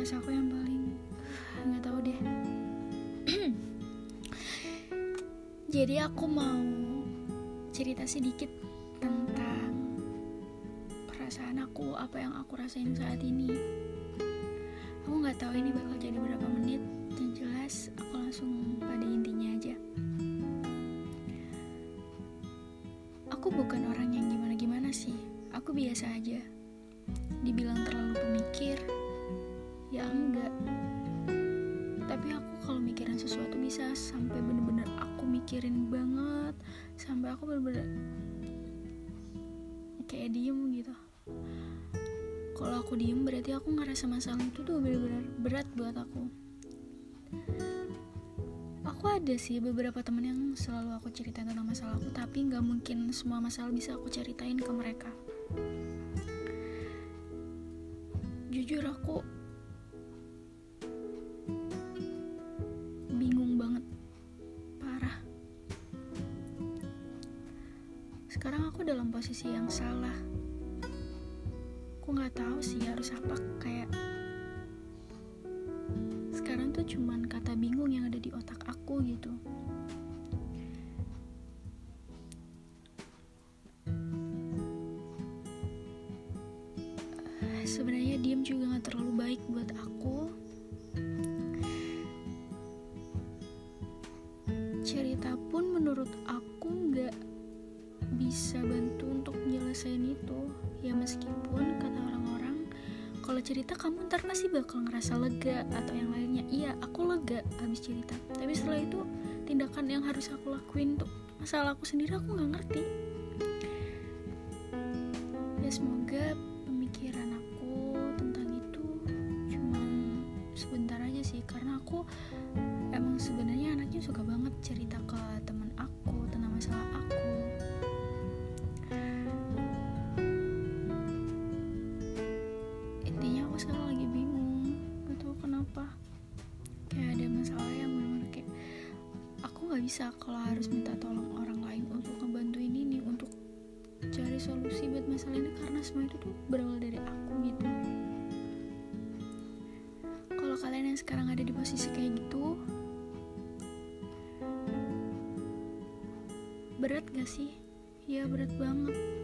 podcast aku yang paling nggak tahu deh. Jadi aku mau cerita sedikit tentang perasaan aku apa yang aku rasain saat ini. Aku nggak tahu ini bakal jadi berapa menit yang jelas aku langsung pada intinya aja. Aku bukan orang yang gimana-gimana sih. Aku biasa aja. Dibilang terlalu pemikir mikirin banget sampai aku bener-bener kayak diem gitu. Kalau aku diem berarti aku ngerasa masalah itu tuh bener-bener berat buat aku. Aku ada sih beberapa temen yang selalu aku ceritain tentang masalah aku tapi nggak mungkin semua masalah bisa aku ceritain ke mereka. Jujur aku sekarang aku dalam posisi yang salah. Aku nggak tahu sih harus apa kayak sekarang tuh cuman kata bingung yang ada di otak aku gitu. Sebenarnya diem juga nggak terlalu baik buat aku. Cerita pun menurut aku nggak bisa bantu untuk nyelesain itu. Ya meskipun kata orang-orang kalau cerita kamu ntar pasti bakal ngerasa lega atau yang lainnya. Iya aku lega habis cerita. Tapi setelah itu tindakan yang harus aku lakuin untuk masalah aku sendiri aku nggak ngerti. Ya semoga pemikiran aku tentang itu cuma sebentar aja sih. Karena aku emang sebenarnya anaknya suka banget cerita ke teman aku bisa kalau harus minta tolong orang lain untuk ngebantuin ini untuk cari solusi buat masalah ini karena semua itu tuh berawal dari aku gitu kalau kalian yang sekarang ada di posisi kayak gitu berat gak sih? Ya berat banget